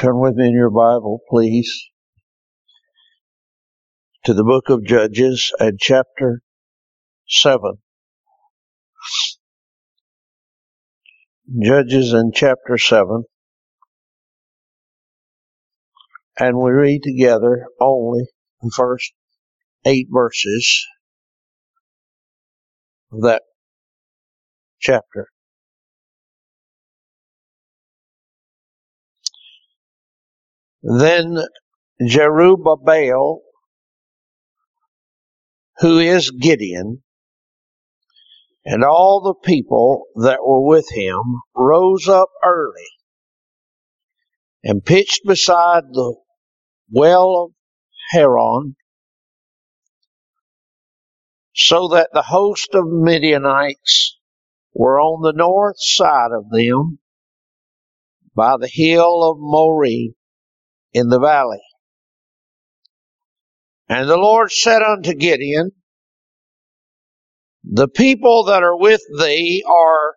Turn with me in your Bible, please, to the book of Judges and chapter 7. Judges in chapter 7. And we read together only the first eight verses of that chapter. Then Jerubbaal, who is Gideon, and all the people that were with him rose up early and pitched beside the well of Haron, so that the host of Midianites were on the north side of them by the hill of Moreh in the valley. And the Lord said unto Gideon, The people that are with thee are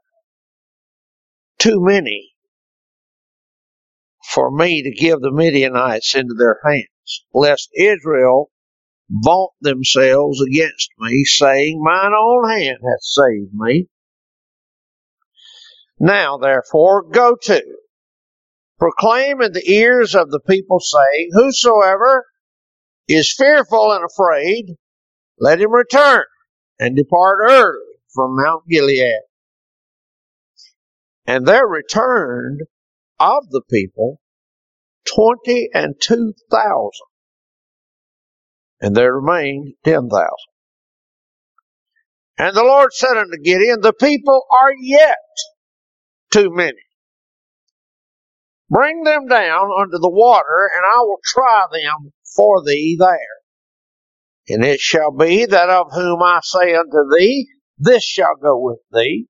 too many for me to give the Midianites into their hands, lest Israel vaunt themselves against me, saying, Mine own hand hath saved me. Now therefore go to, proclaim in the ears of the people, saying, Whosoever is fearful and afraid, let him return and depart early from Mount Gilead. And there returned of the people twenty and two thousand, and there remained ten thousand. And the Lord said unto Gideon, The people are yet too many. Bring them down unto the water, and I will try them for thee there. And it shall be that of whom I say unto thee, This shall go with thee,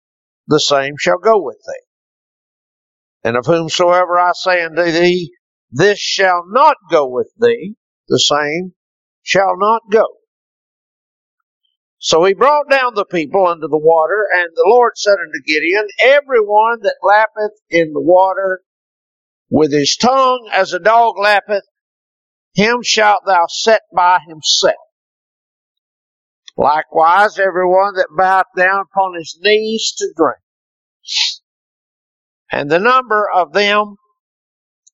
the same shall go with thee. And of whomsoever I say unto thee, This shall not go with thee, the same shall not go. So he brought down the people unto the water, and the Lord said unto Gideon, Every one that lappeth in the water with his tongue as a dog lappeth, him shalt thou set by himself. Likewise, everyone that boweth down upon his knees to drink. And the number of them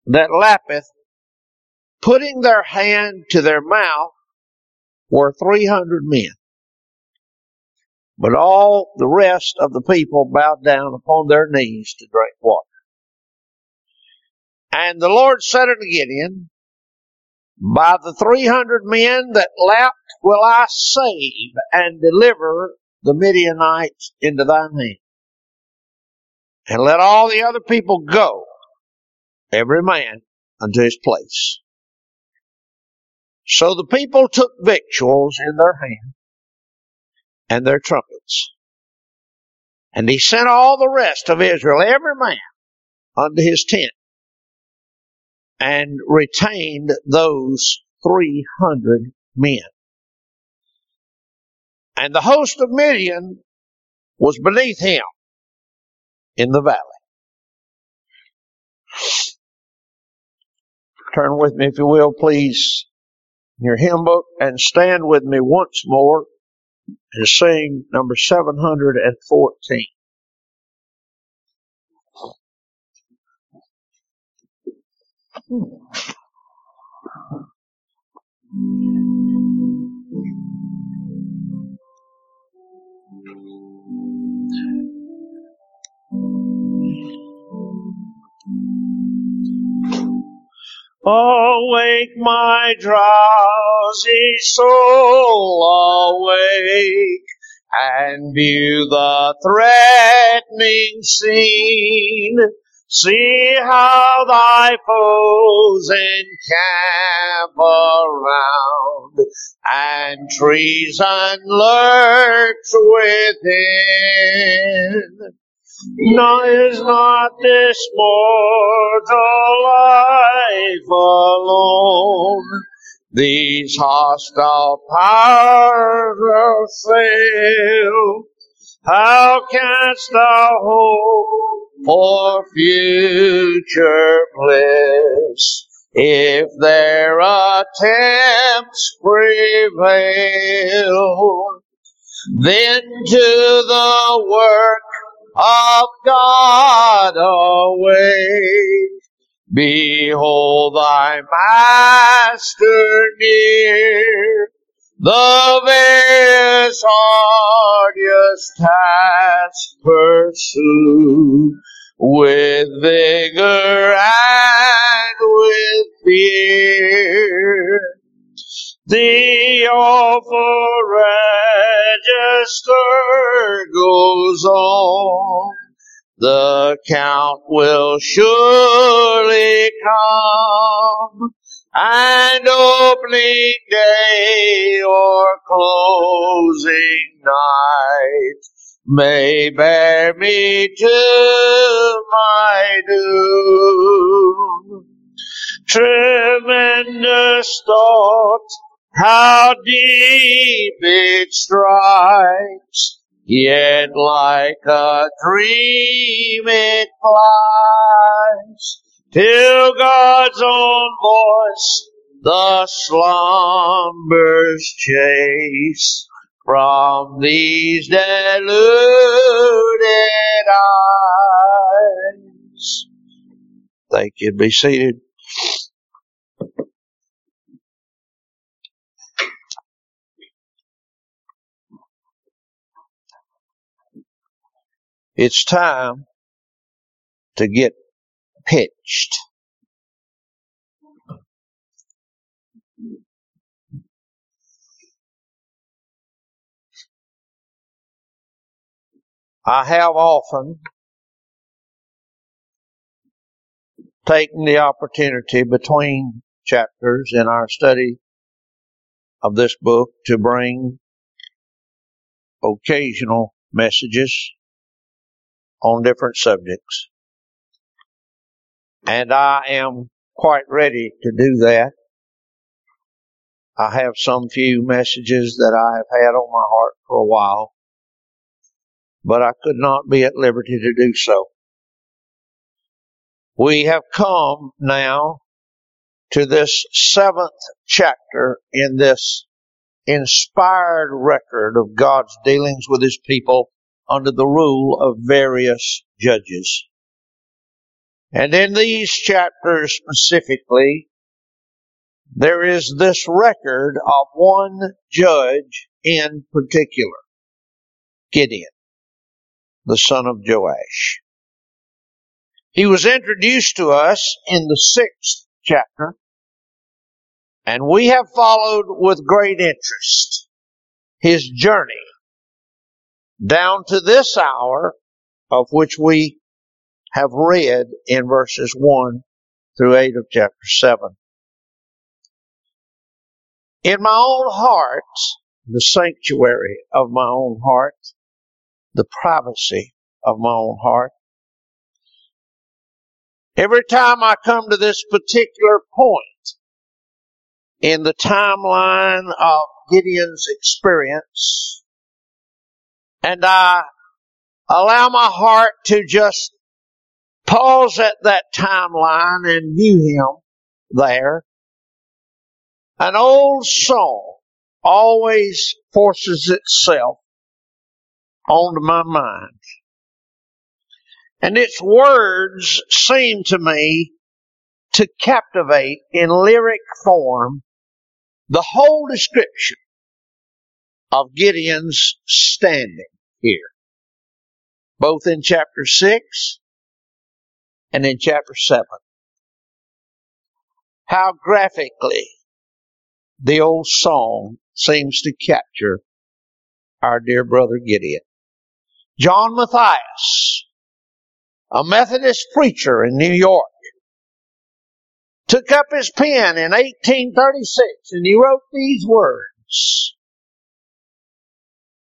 that lappeth, putting their hand to their mouth, were three hundred men. But all the rest of the people bowed down upon their knees to drink water. And the Lord said unto Gideon, By the three hundred men that lapped will I save and deliver the Midianites into thine hand. And let all the other people go, every man unto his place. So the people took victuals in their hand and their trumpets. And he sent all the rest of Israel, every man, unto his tent and retained those 300 men. And the host of Midian was beneath him in the valley. Turn with me, if you will, please, in your hymn book and stand with me once more and sing number 714. Oh, awake, my drowsy soul, awake, and view the threatening scene. See how thy foes encamp around, and treason lurks within. No, is not this mortal life alone? These hostile powers will fail. How canst thou hope for future bliss. If their attempts prevail, then to the work of God awake. Behold thy master near, the various arduous task pursue with vigor and with fear. The awful register goes on. The count will surely come and opening day or closing night may bear me to my doom. Tremendous thought, how deep it strikes, yet like a dream it flies till God's own voice the slumbers chase from these deluded eyes. Thank you. Be seated. It's time to get pitched. I have often taken the opportunity between chapters in our study of this book to bring occasional messages on different subjects. And I am quite ready to do that. I have some few messages that I have had on my heart for a while, but I could not be at liberty to do so. We have come now to this seventh chapter in this inspired record of God's dealings with His people under the rule of various judges. And in these chapters specifically, there is this record of one judge in particular, Gideon, the son of Joash. He was introduced to us in the sixth chapter, and we have followed with great interest his journey down to this hour of which we have read in verses 1 through 8 of chapter 7. In my own heart, the sanctuary of my own heart, the privacy of my own heart, every time I come to this particular point in the timeline of Gideon's experience, and I allow my heart to just pause at that timeline and view him there. An old song always forces itself onto my mind. And its words seem to me to captivate in lyric form the whole description of Gideon's standing here, both in chapter 6 and in chapter 7. How graphically the old song seems to capture our dear brother Gideon. John Matthias, a Methodist preacher in New York, took up his pen in 1836 and he wrote these words.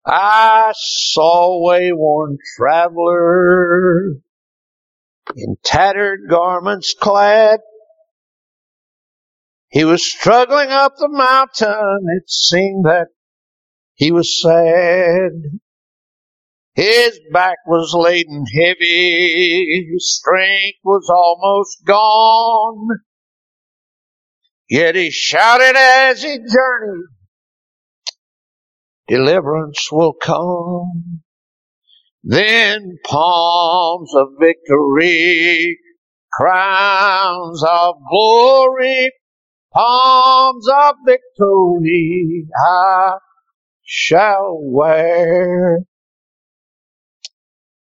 I saw a wayworn traveler in tattered garments clad. He was struggling up the mountain. It seemed that he was sad. His back was laden heavy, his strength was almost gone. Yet he shouted as he journeyed, deliverance will come. Then palms of victory, crowns of glory, palms of victory I shall wear.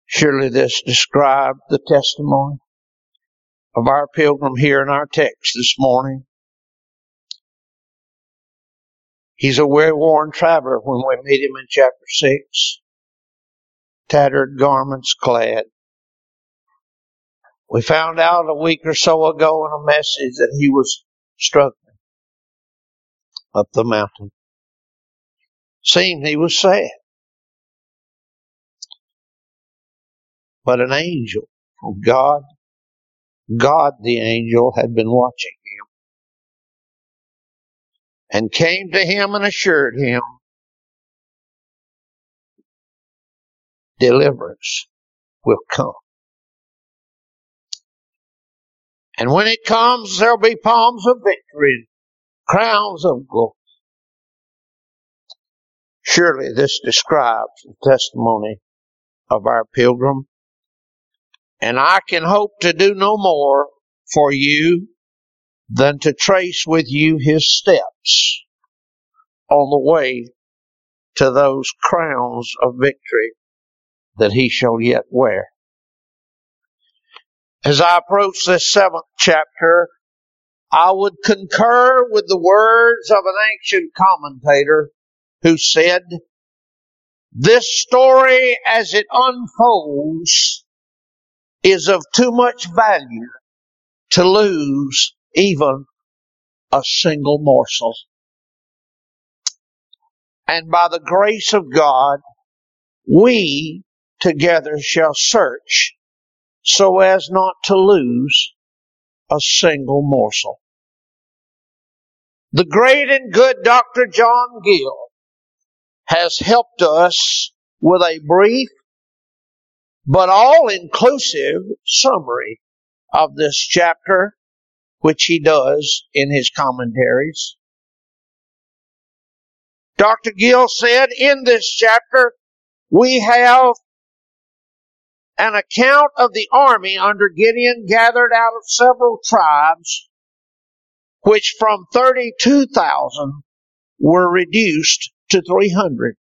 Surely this described the testimony of our pilgrim here in our text this morning. He's a way-worn traveler when we meet him in chapter 6 tattered garments clad. We found out a week or so ago in a message that he was struggling up the mountain. Seemed he was sad. But an angel from God, God the angel had been watching him and came to him and assured him deliverance will come. And when it comes, there'll be palms of victory, crowns of glory. Surely this describes the testimony of our pilgrim. And I can hope to do no more for you than to trace with you his steps on the way to those crowns of victory that he shall yet wear. As I approach this seventh chapter, I would concur with the words of an ancient commentator who said, this story as it unfolds is of too much value to lose even a single morsel. And by the grace of God, we together shall search so as not to lose a single morsel. The great and good Dr. John Gill has helped us with a brief but all inclusive summary of this chapter, which he does in his commentaries. Dr. Gill said in this chapter, we have an account of the army under Gideon gathered out of several tribes, which from 32,000 were reduced to 300.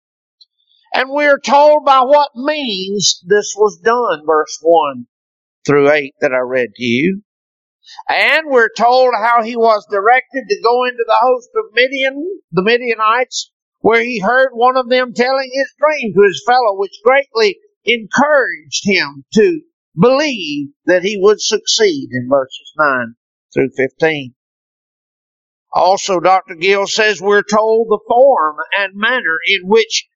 And we're told by what means this was done, verse 1 through 8 that I read to you. And we're told how he was directed to go into the host of Midian, the Midianites, where he heard one of them telling his dream to his fellow, which greatly encouraged him to believe that he would succeed in verses 9 through 15. Also, Dr. Gill says we're told the form and manner in which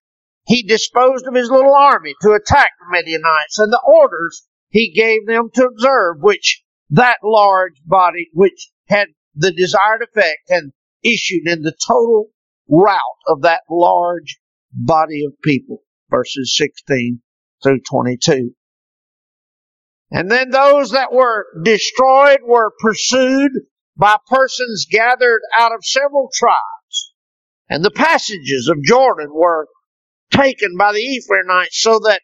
he disposed of his little army to attack the Midianites and the orders he gave them to observe, which that large body, which had the desired effect and issued in the total rout of that large body of people. Verses 16 through 22. And then those that were destroyed were pursued by persons gathered out of several tribes. And the passages of Jordan were taken by the Ephraimites so that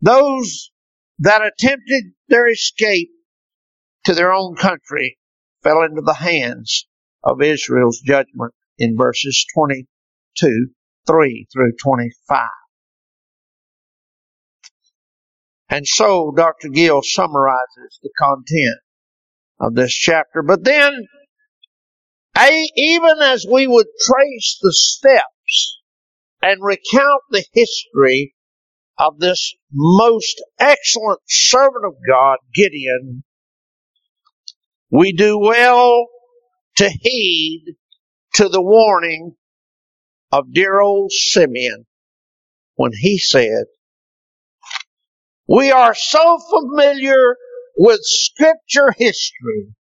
those that attempted their escape to their own country fell into the hands of Israel's judgment in verses 22, 3 through 25. And so Dr. Gill summarizes the content of this chapter. But then, even as we would trace the steps and recount the history of this most excellent servant of God, Gideon, we do well to heed to the warning of dear old Simeon when he said, we are so familiar with scripture history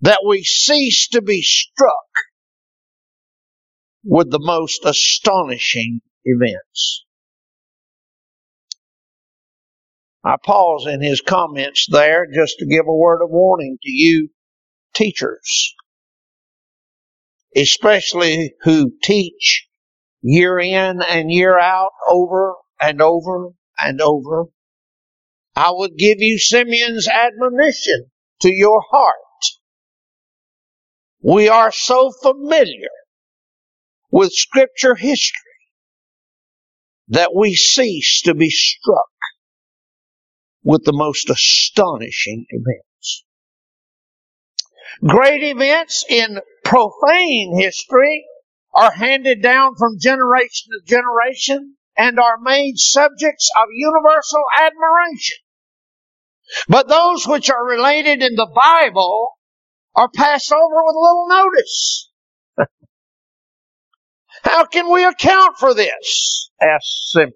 that we cease to be struck with the most astonishing events. I pause in his comments there just to give a word of warning to you teachers, especially who teach year in and year out over and over and over. I would give you Simeon's admonition to your heart. We are so familiar with scripture history that we cease to be struck with the most astonishing events. Great events in profane history are handed down from generation to generation and are made subjects of universal admiration. But those which are related in the Bible are passed over with little notice. How can we account for this? asked Simeon.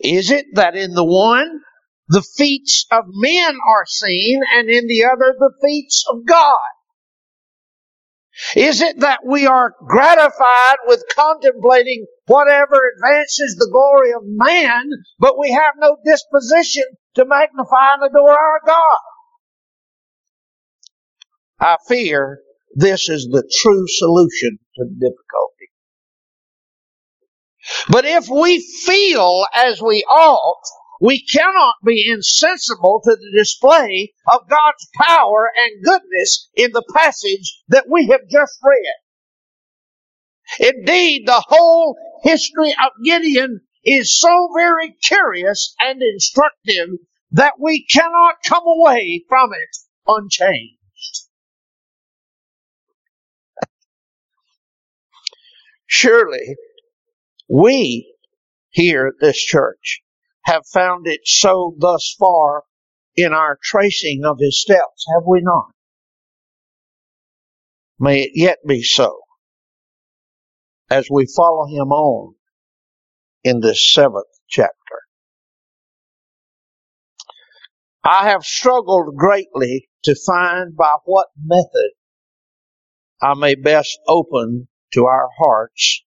Is it that in the one the feats of men are seen and in the other the feats of God? Is it that we are gratified with contemplating whatever advances the glory of man, but we have no disposition to magnify and adore our God? I fear this is the true solution to the difficulty. But if we feel as we ought, we cannot be insensible to the display of God's power and goodness in the passage that we have just read. Indeed, the whole history of Gideon is so very curious and instructive that we cannot come away from it unchanged. Surely, we here at this church have found it so thus far in our tracing of his steps, have we not? May it yet be so as we follow him on in this seventh chapter. I have struggled greatly to find by what method I may best open to our hearts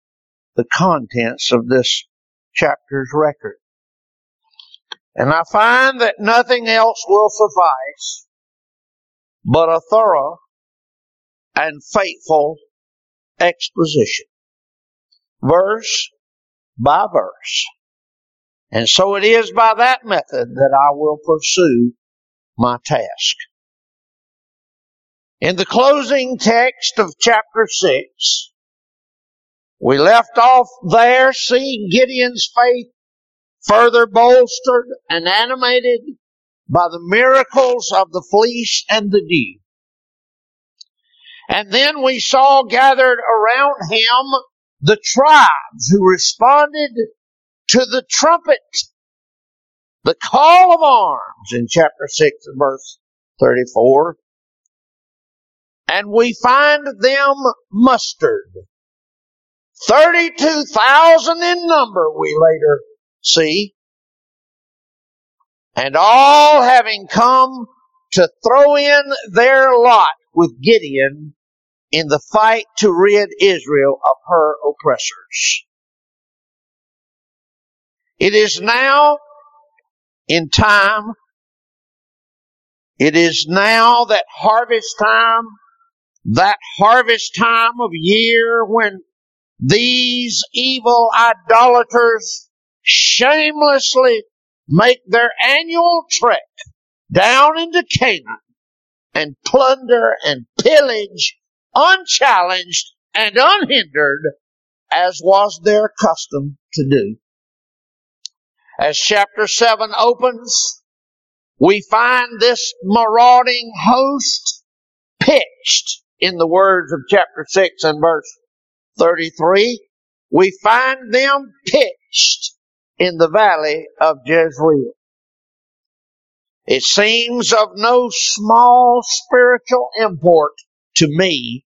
the contents of this chapter's record. And I find that nothing else will suffice but a thorough and faithful exposition, verse by verse. And so it is by that method that I will pursue my task. In the closing text of chapter 6, we left off there seeing Gideon's faith further bolstered and animated by the miracles of the fleece and the dew. And then we saw gathered around him the tribes who responded to the trumpet, the call of arms in chapter 6 and verse 34. And we find them mustered. 32,000 in number, we later see. And all having come to throw in their lot with Gideon in the fight to rid Israel of her oppressors. It is now in time, it is now that harvest time, that harvest time of year when these evil idolaters shamelessly make their annual trek down into Canaan and plunder and pillage unchallenged and unhindered as was their custom to do. As chapter 7 opens, we find this marauding host pitched in the words of chapter 6 and verse 33, we find them pitched in the valley of Jezreel. It seems of no small spiritual import to me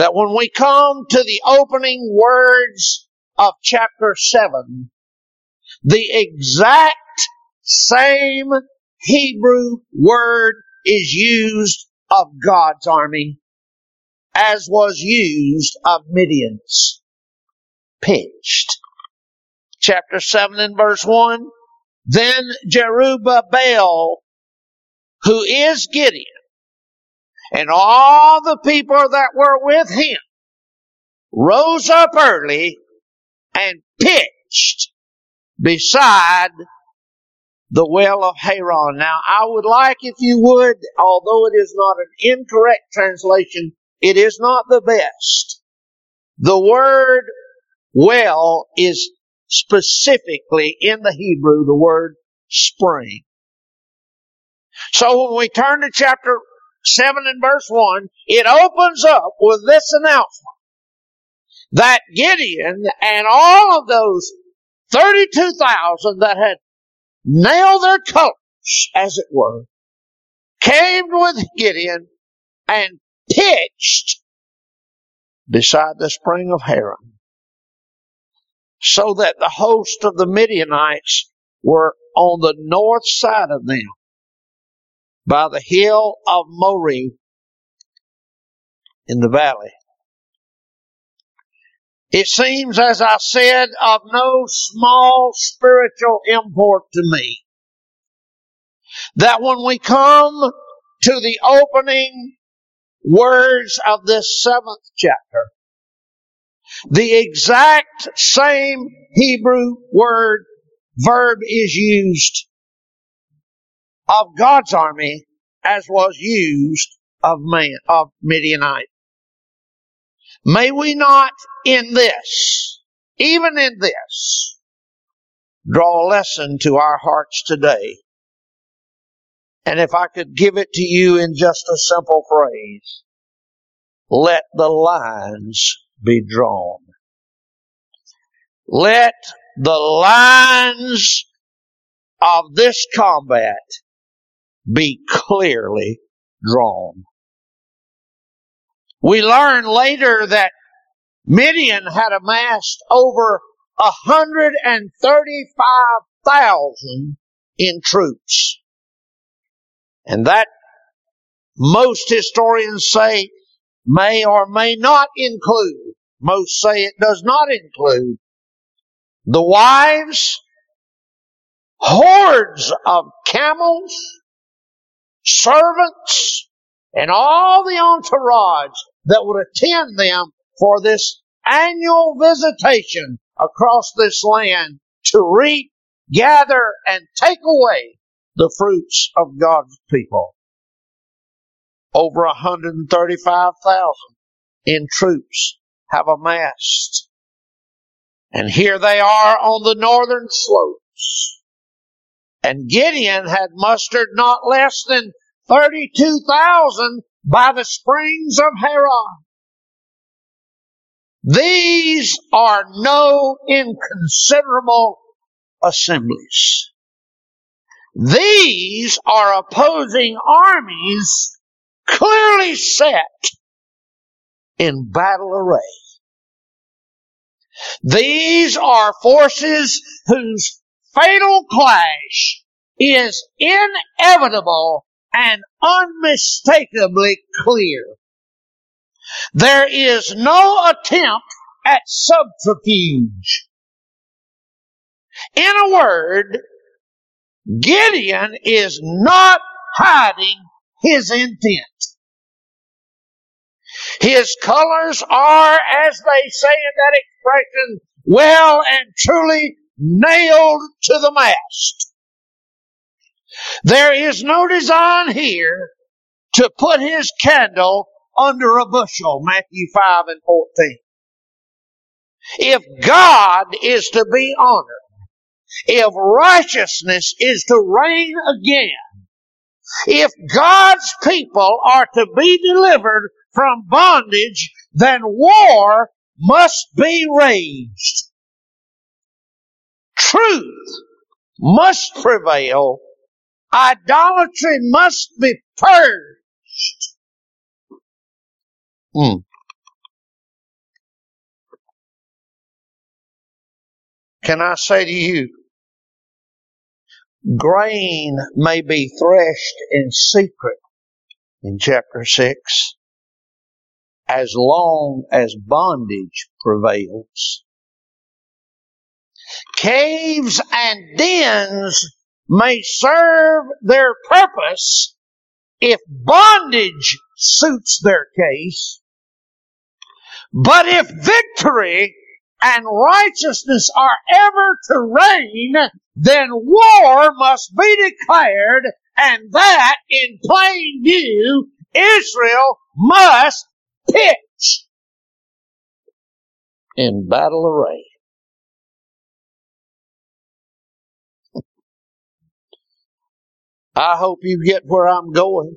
that when we come to the opening words of chapter 7, the exact same Hebrew word is used of God's army as was used of Midian's. Pitched. chapter 7 and verse 1. Then Jerubbaal, who is Gideon, and all the people that were with him rose up early and pitched beside the well of Haran. Now, I would like if you would, although it is not an incorrect translation, it is not the best. The word well is specifically in the Hebrew the word spring. So when we turn to chapter 7 and verse 1, it opens up with this announcement. That Gideon and all of those 32,000 that had nailed their colors, as it were, came with Gideon and pitched beside the spring of Haran so that the host of the Midianites were on the north side of them by the hill of Moreh in the valley. It seems, as I said, of no small spiritual import to me that when we come to the opening words of this seventh chapter, the exact same Hebrew word, verb is used of God's army as was used of man, of Midianite. May we not in this, even in this, draw a lesson to our hearts today. And if I could give it to you in just a simple phrase, let the lines be drawn. Let the lines of this combat be clearly drawn. We learn later that Midian had amassed over 135,000 in troops. And that most historians say may or may not include, most say it does not include, the wives, hordes of camels, servants, and all the entourage that would attend them for this annual visitation across this land to reap, gather, and take away the fruits of God's people over 135,000 in troops have amassed. And here they are on the northern slopes. And Gideon had mustered not less than 32,000 by the springs of Haran. These are no inconsiderable assemblies. These are opposing armies clearly set in battle array. These are forces whose fatal clash is inevitable and unmistakably clear. There is no attempt at subterfuge. In a word, Gideon is not hiding his intent. His colors are, as they say in that expression, well and truly nailed to the mast. There is no design here to put his candle under a bushel, Matthew 5 and 14. If God is to be honored, if righteousness is to reign again, if God's people are to be delivered from bondage, then war must be raged. Truth must prevail. Idolatry must be purged. Hmm. Can I say to you, grain may be threshed in secret in chapter 6 as long as bondage prevails. Caves and dens may serve their purpose if bondage suits their case. But if victory and righteousness are ever to reign, then war must be declared and that in plain view Israel must pitch in battle array. I hope you get where I'm going.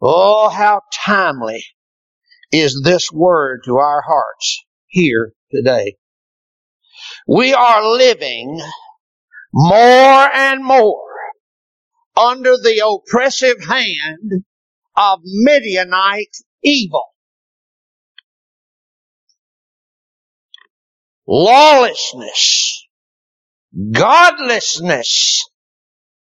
Oh, how timely is this word to our hearts here today. We are living more and more under the oppressive hand of Midianite evil. Lawlessness, godlessness,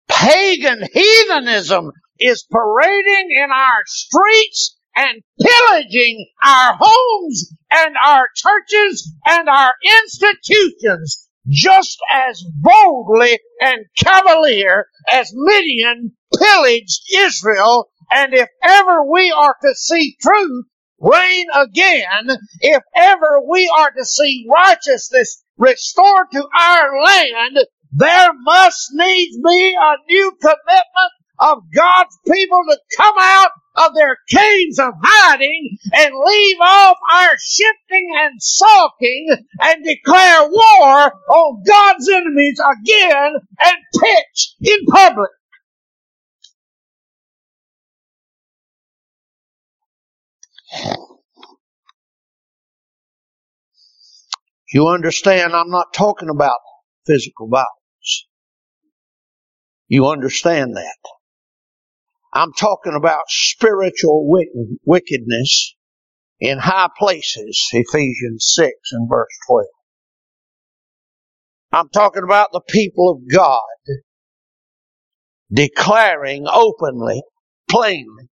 pagan heathenism is parading in our streets and pillaging our homes and our churches and our institutions just as boldly and cavalier as Midian pillaged Israel. And if ever we are to see truth reign again, if ever we are to see righteousness restored to our land, there must needs be a new commitment of God's people to come out of their caves of hiding and leave off our shifting and sulking and declare war on God's enemies again and pitch in public. You understand, I'm not talking about physical violence. You understand that. I'm talking about spiritual wickedness in high places, Ephesians 6 and verse 12. I'm talking about the people of God declaring openly, plainly,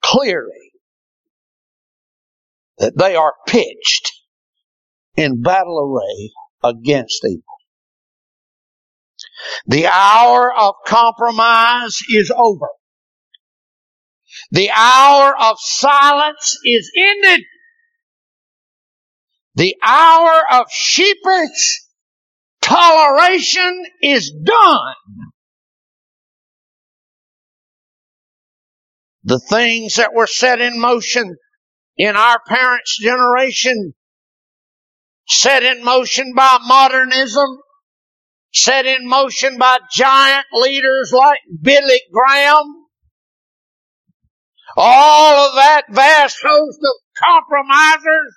clearly that they are pitched in battle array against evil. The hour of compromise is over. The hour of silence is ended. The hour of sheepish toleration is done. The things that were set in motion in our parents' generation, set in motion by modernism, set in motion by giant leaders like Billy Graham. All of that vast host of compromisers.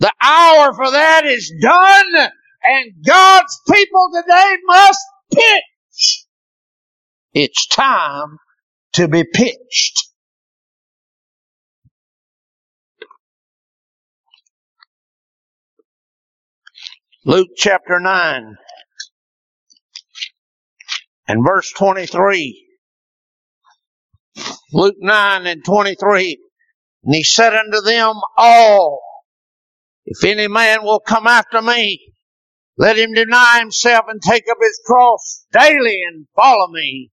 The hour for that is done and God's people today must pitch. It's time to be pitched. Luke chapter 9 and verse 23. Luke 9 and 23. And he said unto them all, If any man will come after me, let him deny himself and take up his cross daily and follow me.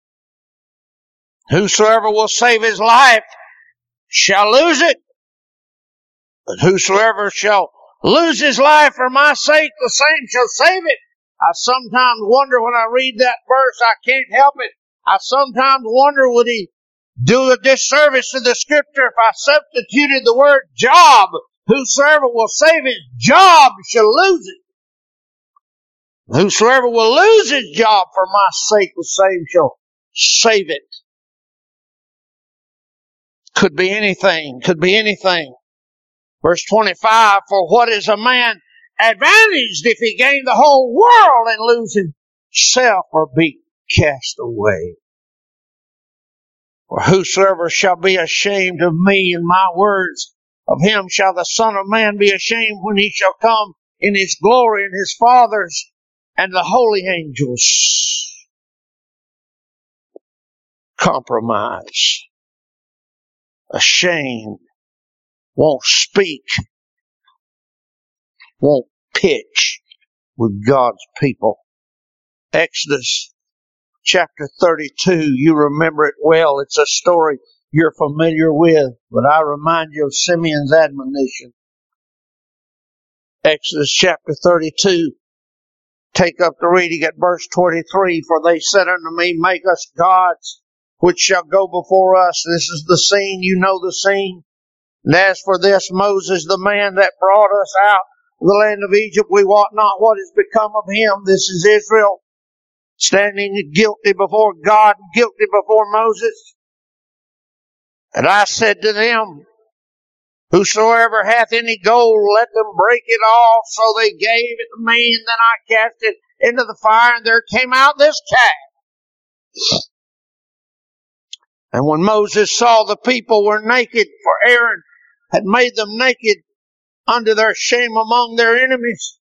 Whosoever will save his life shall lose it, but whosoever shall lose his life for my sake, the same shall save it. I sometimes wonder when I read that verse, I can't help it. I sometimes wonder would he do a disservice to the scripture if I substituted the word job. Whosoever will save his job shall lose it. Whosoever will lose his job for my sake, the same shall save it. Could be anything, could be anything. Verse 25, for what is a man advantaged if he gain the whole world and lose himself or be cast away? For whosoever shall be ashamed of me and my words, of him shall the Son of Man be ashamed when he shall come in his glory and his Father's and the holy angels. Compromise. Ashamed won't speak, won't pitch with God's people. Exodus chapter 32, you remember it well. It's a story you're familiar with, but I remind you of Simeon's admonition. Exodus chapter 32. Take up the reading at verse 23. For they said unto me, Make us gods which shall go before us. This is the scene. You know the scene. And as for this Moses, the man that brought us out of the land of Egypt, we wot not what has become of him. This is Israel standing guilty before God, guilty before Moses. And I said to them, Whosoever hath any gold, let them break it off. So they gave it to me, and then I cast it into the fire, and there came out this calf. And when Moses saw the people were naked, for Aaron had made them naked unto their shame among their enemies,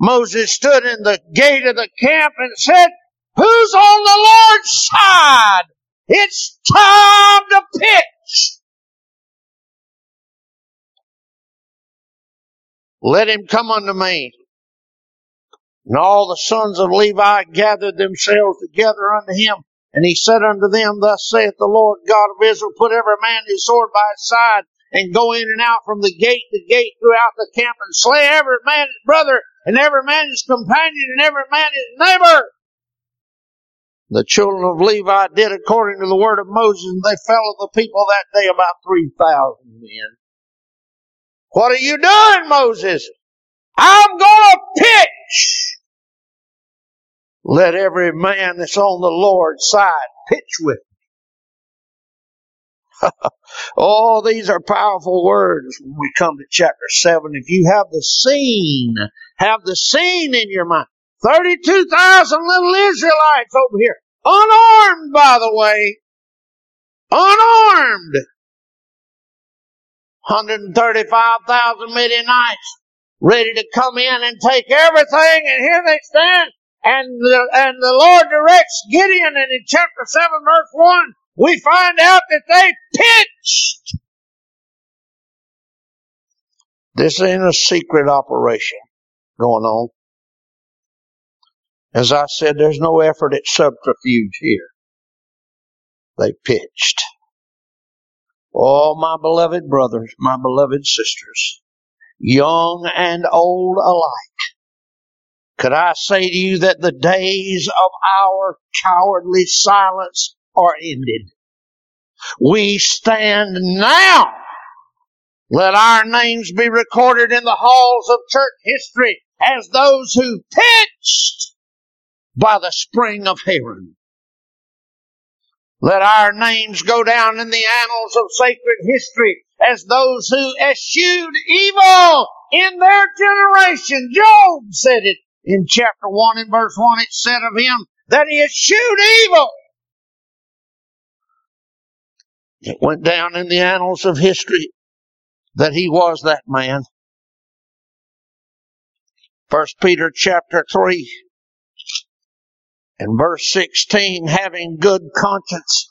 Moses stood in the gate of the camp and said, Who's on the Lord's side? It's time to pitch. Let him come unto me. And all the sons of Levi gathered themselves together unto him. And he said unto them, Thus saith the Lord God of Israel, Put every man his sword by his side, and go in and out from the gate to gate throughout the camp, and slay every man his brother, and every man his companion, and every man his neighbor. The children of Levi did according to the word of Moses, and they fell of the people that day about 3,000 men. What are you doing, Moses? I'm gonna pitch. Let every man that's on the Lord's side pitch with me. oh, these are powerful words when we come to chapter 7. If you have the scene, have the scene in your mind. 32,000 little Israelites over here. Unarmed, by the way. Unarmed. 135,000 Midianites ready to come in and take everything, and here they stand, and the, and the Lord directs Gideon, and in chapter 7, verse 1, we find out that they pitched. This ain't a secret operation going on. As I said, there's no effort at subterfuge here. They pitched. Oh, my beloved brothers, my beloved sisters, young and old alike, could I say to you that the days of our cowardly silence are ended? We stand now. Let our names be recorded in the halls of church history as those who pitched by the spring of Harod. Let our names go down in the annals of sacred history as those who eschewed evil in their generation. Job said it in chapter 1 and verse 1. It said of him that he eschewed evil. It went down in the annals of history that he was that man. First Peter chapter 3 and verse 16, having good conscience,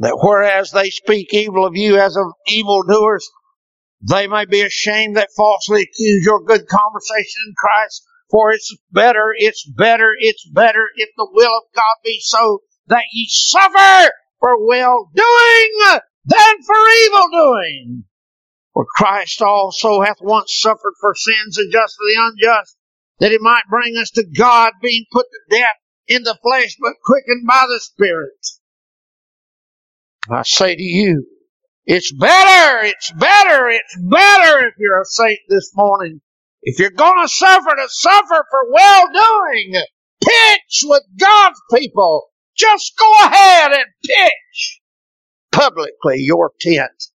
that whereas they speak evil of you as of evildoers, they may be ashamed that falsely accuse your good conversation in Christ. For it's better, it's better, it's better if the will of God be so that ye suffer for well doing than for evil doing. For Christ also hath once suffered for sins and just for the unjust, that he might bring us to God, being put to death in the flesh, but quickened by the Spirit. I say to you, it's better, it's better, it's better if you're a saint this morning. If you're gonna suffer, to suffer for well doing. Pitch with God's people. Just go ahead and pitch publicly your tent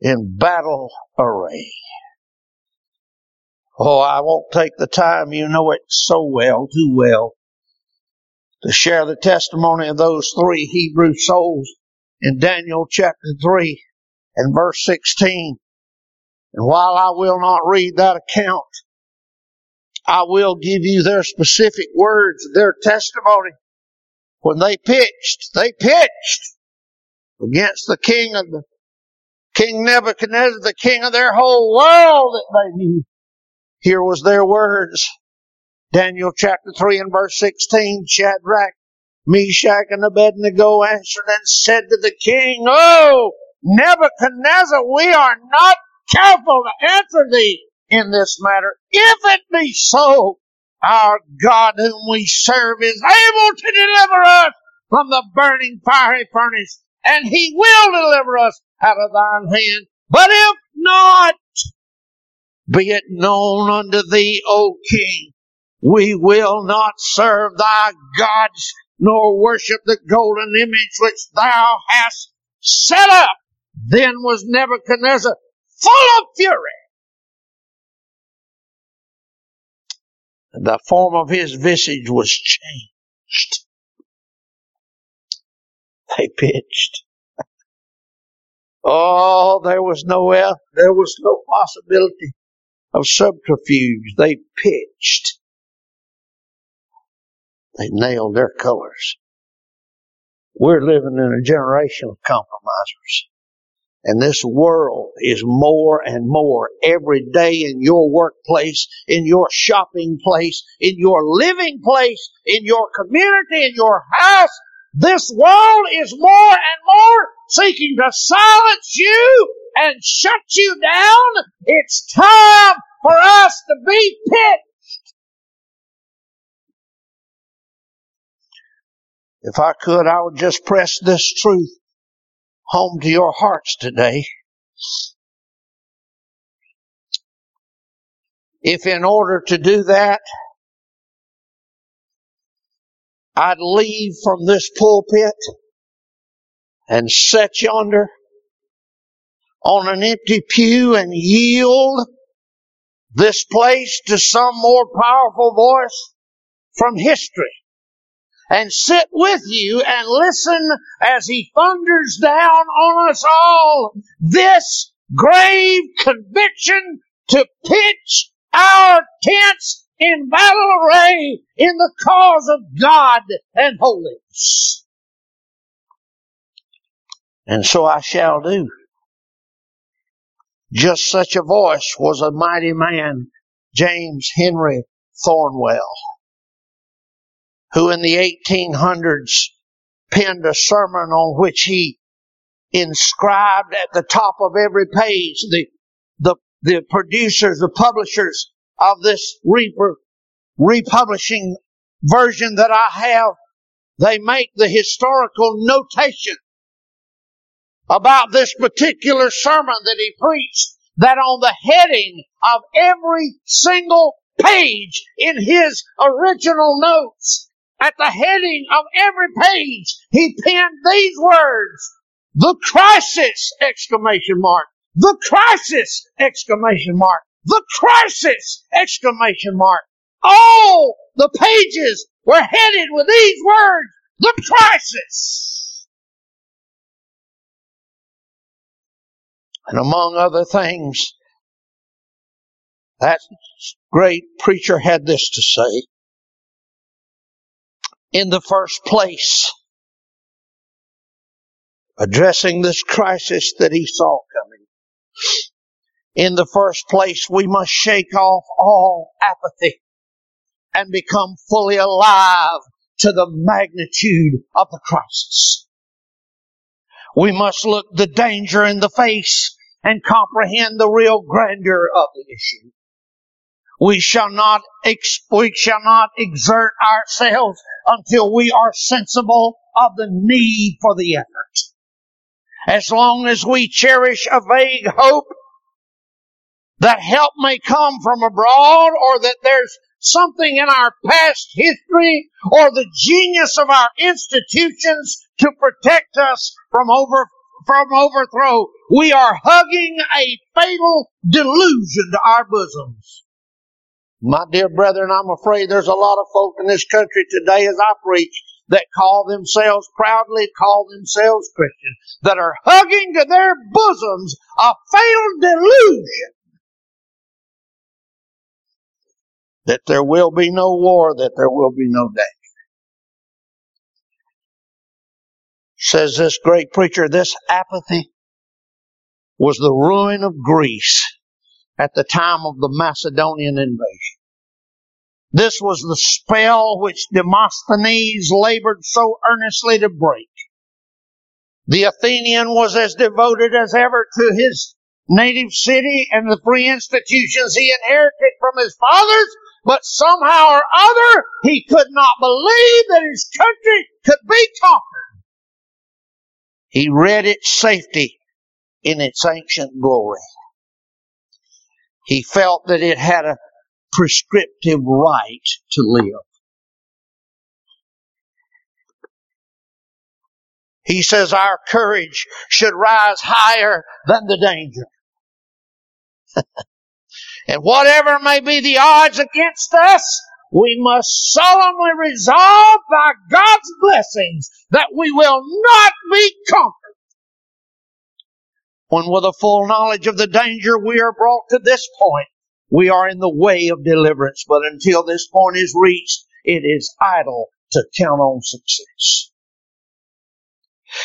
in battle array. Oh, I won't take the time. You know it so well, too well to share the testimony of those three Hebrew souls in Daniel chapter 3 and verse 16. And while I will not read that account, I will give you their specific words, their testimony. When they pitched, they pitched against the king of the King Nebuchadnezzar, the king of their whole world that they knew. Here was their words. Daniel chapter 3 and verse 16, Shadrach, Meshach, and Abednego answered and said to the king, Oh, Nebuchadnezzar, we are not careful to answer thee in this matter. If it be so, our God whom we serve is able to deliver us from the burning fiery furnace, and he will deliver us out of thine hand. But if not, be it known unto thee, O king, we will not serve thy gods, nor worship the golden image which thou hast set up. Then was Nebuchadnezzar full of fury. The form of his visage was changed. They pitched. Oh, there was no there was no possibility of subterfuge. They pitched. They nailed their colors. We're living in a generation of compromisers. And this world is more and more every day in your workplace, in your shopping place, in your living place, in your community, in your house. This world is more and more seeking to silence you and shut you down. It's time for us to be pitched. If I could, I would just press this truth home to your hearts today. If in order to do that, I'd leave from this pulpit and set yonder on an empty pew and yield this place to some more powerful voice from history and sit with you and listen as he thunders down on us all this grave conviction to pitch our tents in battle array in the cause of God and holiness. And so I shall do. Just such a voice was a mighty man, James Henry Thornwell who in the 1800s penned a sermon on which he inscribed at the top of every page the the the producers, the publishers of this reaper, republishing version that I have, they make the historical notation about this particular sermon that he preached that on the heading of every single page in his original notes at the heading of every page, he penned these words, the crisis, exclamation mark, the crisis, exclamation mark, the crisis, exclamation mark. All the pages were headed with these words, the crisis. And among other things, that great preacher had this to say in the first place, addressing this crisis that he saw coming. In the first place, we must shake off all apathy and become fully alive to the magnitude of the crisis. We must look the danger in the face and comprehend the real grandeur of the issue. We shall not, we shall not exert ourselves until we are sensible of the need for the effort. As long as we cherish a vague hope that help may come from abroad or that there's something in our past history or the genius of our institutions to protect us from over from overthrow. We are hugging a fatal delusion to our bosoms. My dear brethren, I'm afraid there's a lot of folk in this country today as I preach that call themselves proudly, call themselves Christian, that are hugging to their bosoms a failed delusion that there will be no war, that there will be no danger. Says this great preacher, this apathy was the ruin of Greece at the time of the Macedonian invasion. This was the spell which Demosthenes labored so earnestly to break. The Athenian was as devoted as ever to his native city and the free institutions he inherited from his fathers, but somehow or other he could not believe that his country could be conquered. He read its safety in its ancient glory. He felt that it had a prescriptive right to live. He says our courage should rise higher than the danger. and whatever may be the odds against us, we must solemnly resolve by God's blessings that we will not be conquered. When with a full knowledge of the danger we are brought to this point, we are in the way of deliverance. But until this point is reached, it is idle to count on success.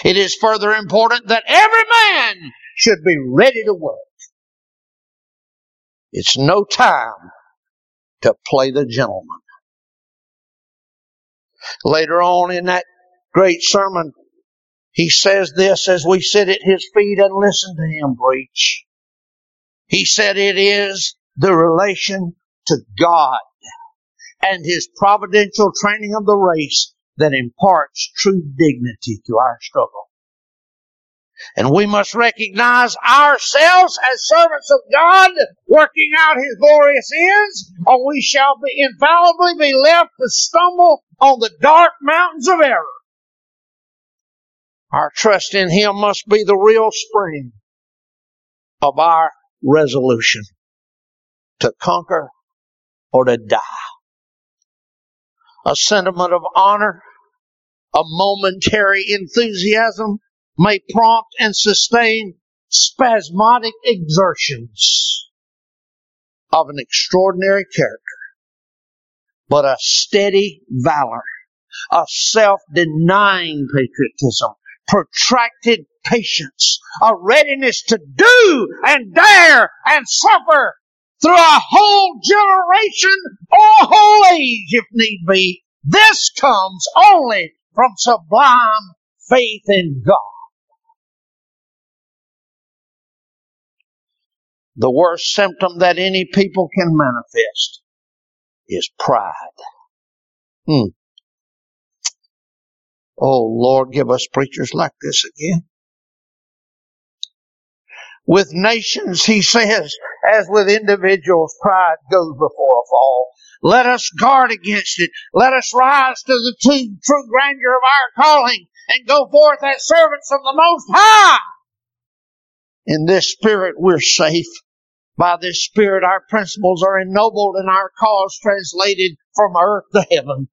It is further important that every man should be ready to work. It's no time to play the gentleman. Later on in that great sermon, he says this as we sit at his feet and listen to him preach. He said it is the relation to God and his providential training of the race that imparts true dignity to our struggle. And we must recognize ourselves as servants of God working out His glorious ends, or we shall be infallibly be left to stumble on the dark mountains of error. Our trust in Him must be the real spring of our resolution to conquer or to die. A sentiment of honor, a momentary enthusiasm may prompt and sustain spasmodic exertions of an extraordinary character, but a steady valor, a self-denying patriotism, protracted patience, a readiness to do and dare and suffer through a whole generation or a whole age if need be. This comes only from sublime faith in God. The worst symptom that any people can manifest is pride. Hmm. Oh Lord, give us preachers like this again. With nations, he says, as with individuals, pride goes before a fall. Let us guard against it. Let us rise to the true grandeur of our calling and go forth as servants of the Most High. In this spirit, we're safe. By this Spirit, our principles are ennobled and our cause translated from earth to heaven.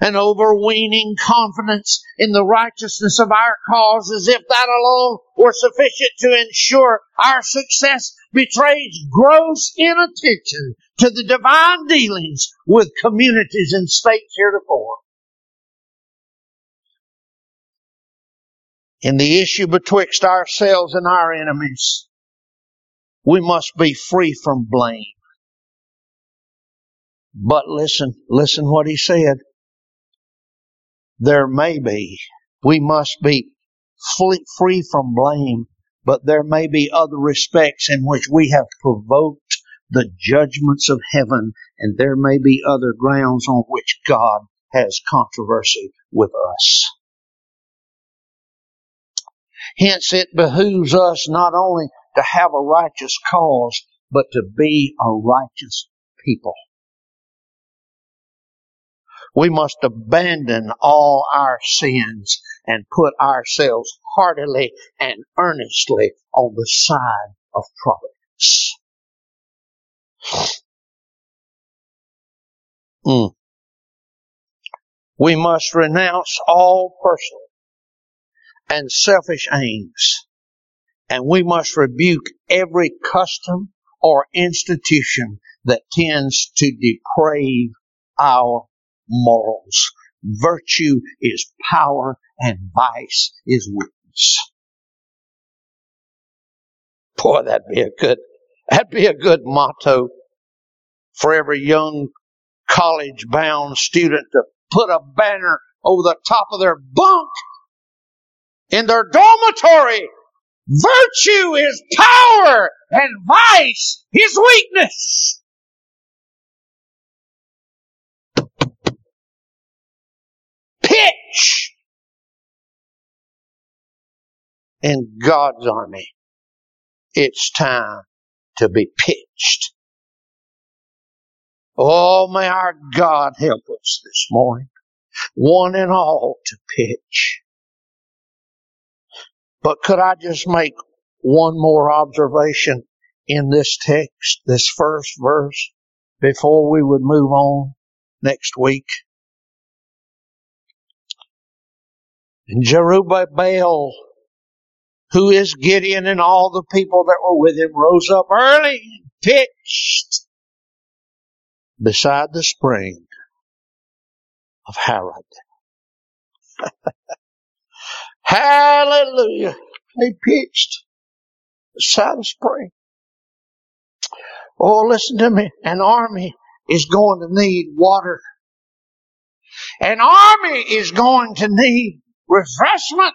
An overweening confidence in the righteousness of our cause as if that alone were sufficient to ensure our success betrays gross inattention to the divine dealings with communities and states heretofore. In the issue betwixt ourselves and our enemies, we must be free from blame. But listen, listen what he said. There may be, we must be free from blame, but there may be other respects in which we have provoked the judgments of heaven, and there may be other grounds on which God has controversy with us. Hence it behooves us not only to have a righteous cause, but to be a righteous people. We must abandon all our sins and put ourselves heartily and earnestly on the side of providence. Mm. We must renounce all personal and selfish aims and we must rebuke every custom or institution that tends to deprave our morals. Virtue is power and vice is weakness. Boy, that'd be a good, that'd be a good motto for every young college bound student to put a banner over the top of their bunk in their dormitory. Virtue is power and vice is weakness. Pitch in God's army. It's time to be pitched. Oh, may our God help us this morning, one and all to pitch. But could I just make one more observation in this text, this first verse, before we would move on next week? And Jerubbaal, who is Gideon and all the people that were with him, rose up early and pitched beside the spring of Harod. Hallelujah. They pitched beside the spring. Oh, listen to me. An army is going to need water. An army is going to need refreshment.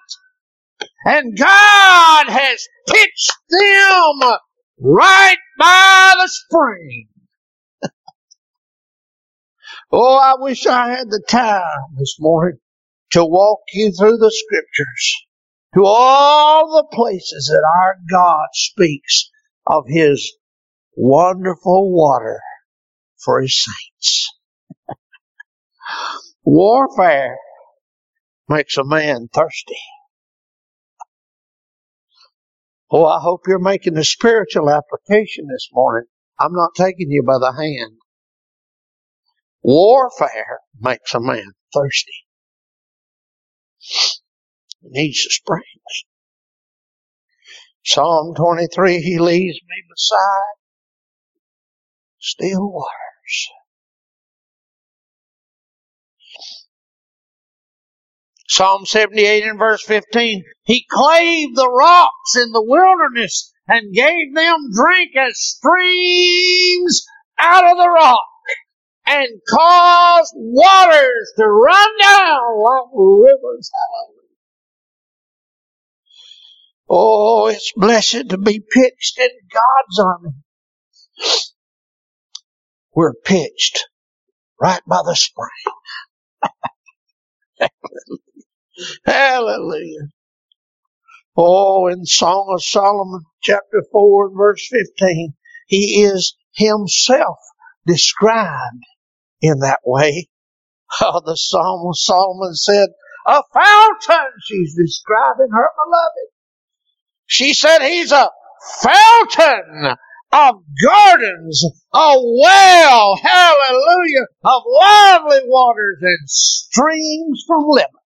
And God has pitched them right by the spring. Oh, I wish I had the time this morning to walk you through the scriptures to all the places that our God speaks of his wonderful water for his saints. Warfare makes a man thirsty. Oh, I hope you're making a spiritual application this morning. I'm not taking you by the hand. Warfare makes a man thirsty. He needs the springs. Psalm 23, He leads me beside still waters. Psalm 78 and verse 15, He clave the rocks in the wilderness and gave them drink as streams out of the rock and caused waters to run down like rivers. Oh, it's blessed to be pitched in God's army. We're pitched right by the spring. Hallelujah. Oh, in Song of Solomon, chapter 4, verse 15, he is himself described in that way. Oh, the Psalm of Solomon said, a fountain. She's describing her beloved. She said he's a fountain of gardens, a well, hallelujah, of lively waters and streams from Lebanon.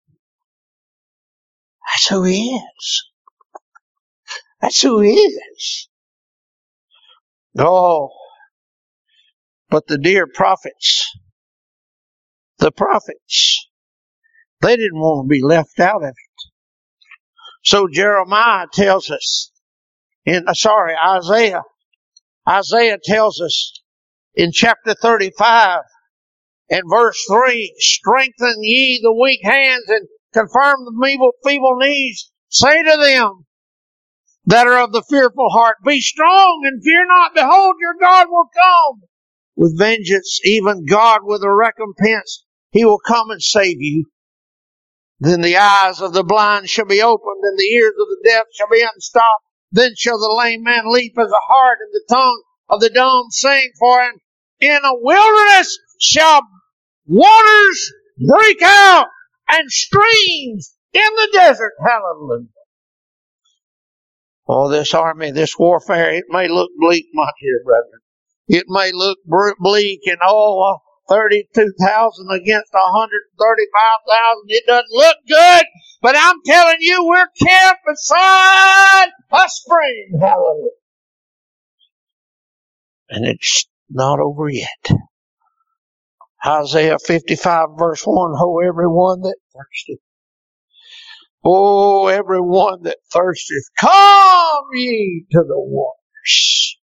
That's who he is. That's who he is. Oh, but the dear prophets, the prophets, they didn't want to be left out of it. So Jeremiah tells us in, uh, sorry, Isaiah, Isaiah tells us in chapter 35 and verse 3, strengthen ye the weak hands and confirm the feeble, feeble knees. Say to them that are of the fearful heart, be strong and fear not. Behold, your God will come with vengeance, even God with a recompense. He will come and save you. Then the eyes of the blind shall be opened and the ears of the deaf shall be unstopped. Then shall the lame man leap as a hart and the tongue of the dumb sing for him. In a wilderness shall waters break out and streams in the desert. Hallelujah. Oh, this army, this warfare, it may look bleak, my dear brethren. It may look bleak and oh, uh, 32,000 against 135,000. It doesn't look good, but I'm telling you, we're camped beside a spring. Hallelujah. And it's not over yet. Isaiah 55 verse 1, Ho everyone that thirsteth. Oh, everyone that thirsteth, come ye to the waters.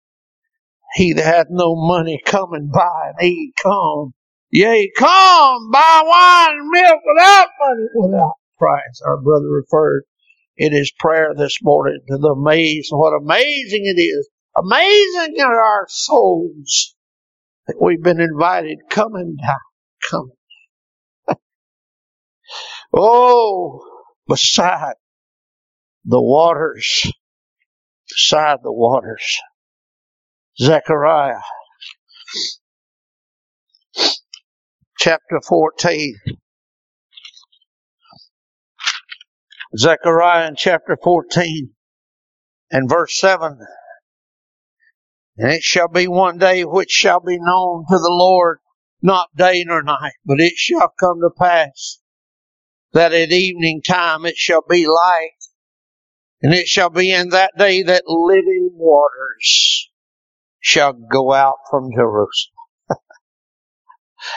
He that hath no money, come and buy, and he come. Yea, come, buy wine and milk without money, without price. Our brother referred in his prayer this morning to the amaze, what amazing it is. Amazing are our souls we've been invited. Come and die. Come. oh, beside the waters, beside the waters. Zechariah chapter 14. Zechariah in chapter 14 and verse 7. And it shall be one day which shall be known to the Lord, not day nor night, but it shall come to pass that at evening time it shall be light, and it shall be in that day that living waters shall go out from Jerusalem.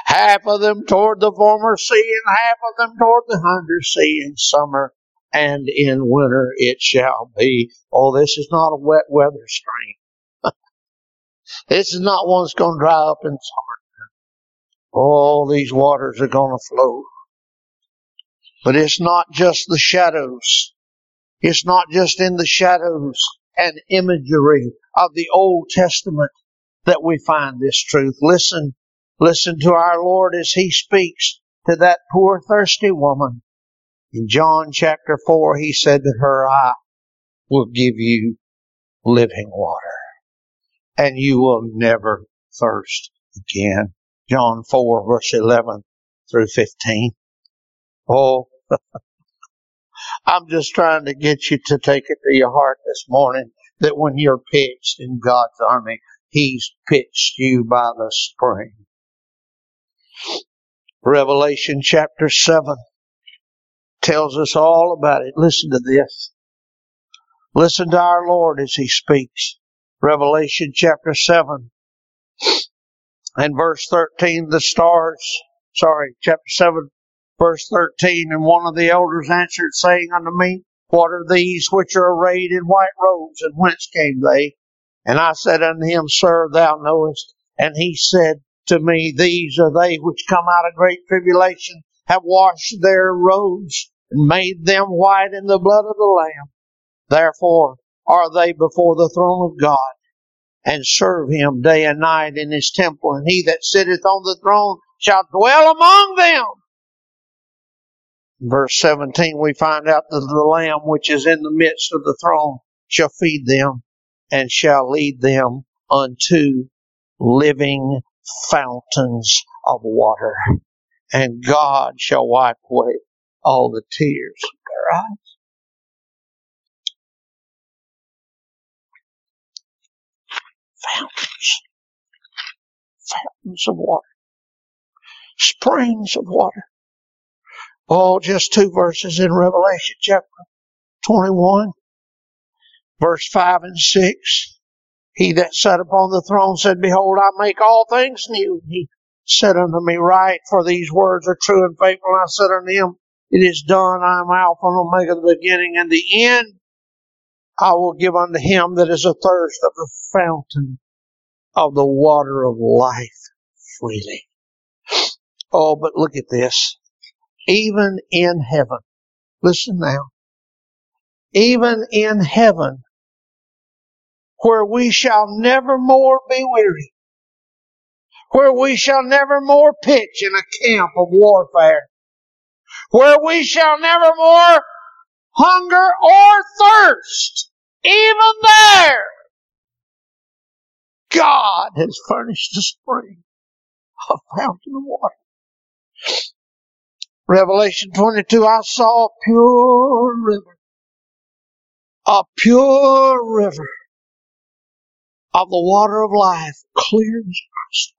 half of them toward the former sea, and half of them toward the under sea in summer, and in winter it shall be. Oh, this is not a wet weather stream. This is not one that's going to dry up in summer. All these waters are going to flow. But it's not just the shadows. It's not just in the shadows and imagery of the Old Testament that we find this truth. Listen, listen to our Lord as He speaks to that poor thirsty woman. In John chapter 4, He said to her, I will give you living water and you will never thirst again. John 4 verse 11 through 15. Oh, I'm just trying to get you to take it to your heart this morning that when you're pitched in God's army, He's pitched you by the spring. Revelation chapter 7 tells us all about it. Listen to this. Listen to our Lord as He speaks. Revelation chapter 7 and verse 13, the stars, sorry, chapter 7, verse 13, and one of the elders answered, saying unto me, What are these which are arrayed in white robes, and whence came they? And I said unto him, Sir, thou knowest. And he said to me, These are they which come out of great tribulation, have washed their robes, and made them white in the blood of the Lamb. Therefore are they before the throne of God and serve him day and night in his temple, and he that sitteth on the throne shall dwell among them. Verse 17, we find out that the Lamb which is in the midst of the throne shall feed them and shall lead them unto living fountains of water. And God shall wipe away all the tears of their eyes. Fountains. Fountains of water. Springs of water. Oh, just two verses in Revelation chapter 21, verse 5 and 6. He that sat upon the throne said, Behold, I make all things new. He said unto me, Write, for these words are true and faithful. And I said unto him, It is done. I am Alpha and Omega, the beginning and the end. I will give unto him that is athirst of the fountain of the water of life freely. Oh, but look at this. Even in heaven, listen now, even in heaven, where we shall never more be weary, where we shall never more pitch in a camp of warfare, where we shall never more hunger or thirst, even there, God has furnished a spring, a fountain of water. Revelation 22, I saw a pure river, a pure river of the water of life, clear as crystal,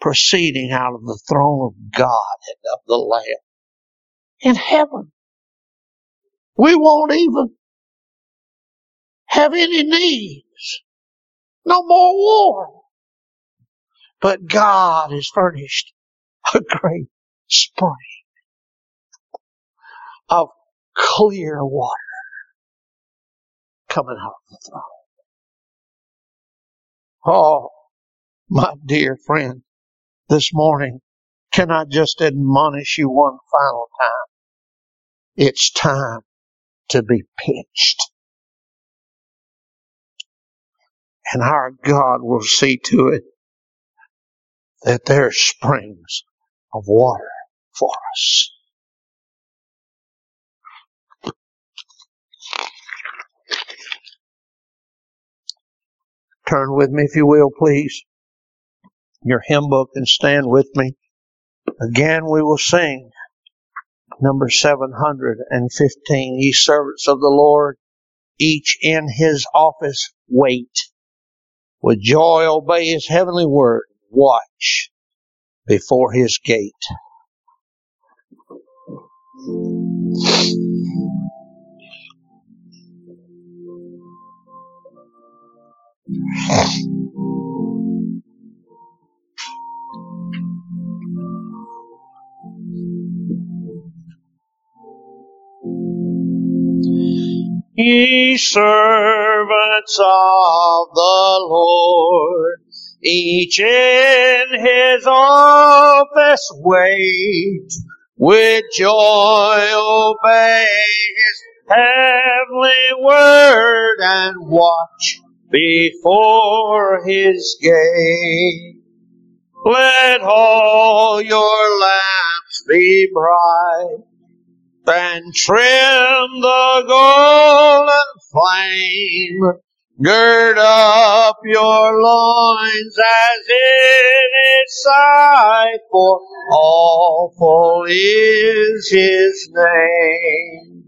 proceeding out of the throne of God and of the Lamb in heaven. We won't even have any needs. No more war. But God has furnished a great spring. of clear water coming out of the throne. Oh, my dear friend, this morning, can I just admonish you one final time? It's time to be pitched. And our God will see to it that there are springs of water for us. Turn with me, if you will, please, your hymn book and stand with me. Again, we will sing number 715. Ye servants of the Lord, each in his office wait. With joy obey his heavenly word. Watch before his gate. Ye servants of the Lord, each in his office wait, with joy obey his heavenly word and watch before his gate. Let all your lamps be bright and trim the golden flame. Gird up your loins as in its sight, for awful is his name.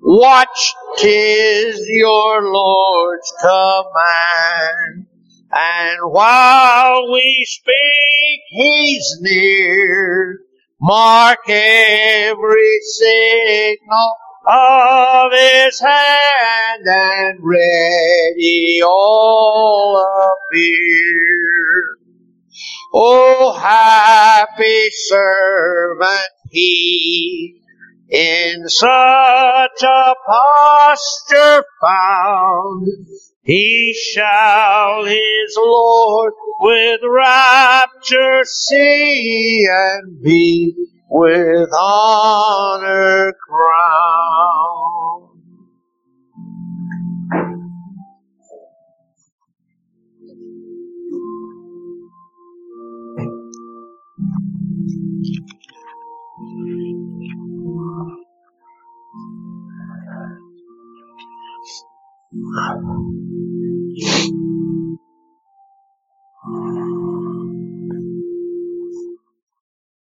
Watch, tis your Lord's command. And while we speak, he's near. Mark every signal of his hand and ready all appear. Oh, happy servant he in such a posture found. He shall his Lord with rapture see and be with honor crowned.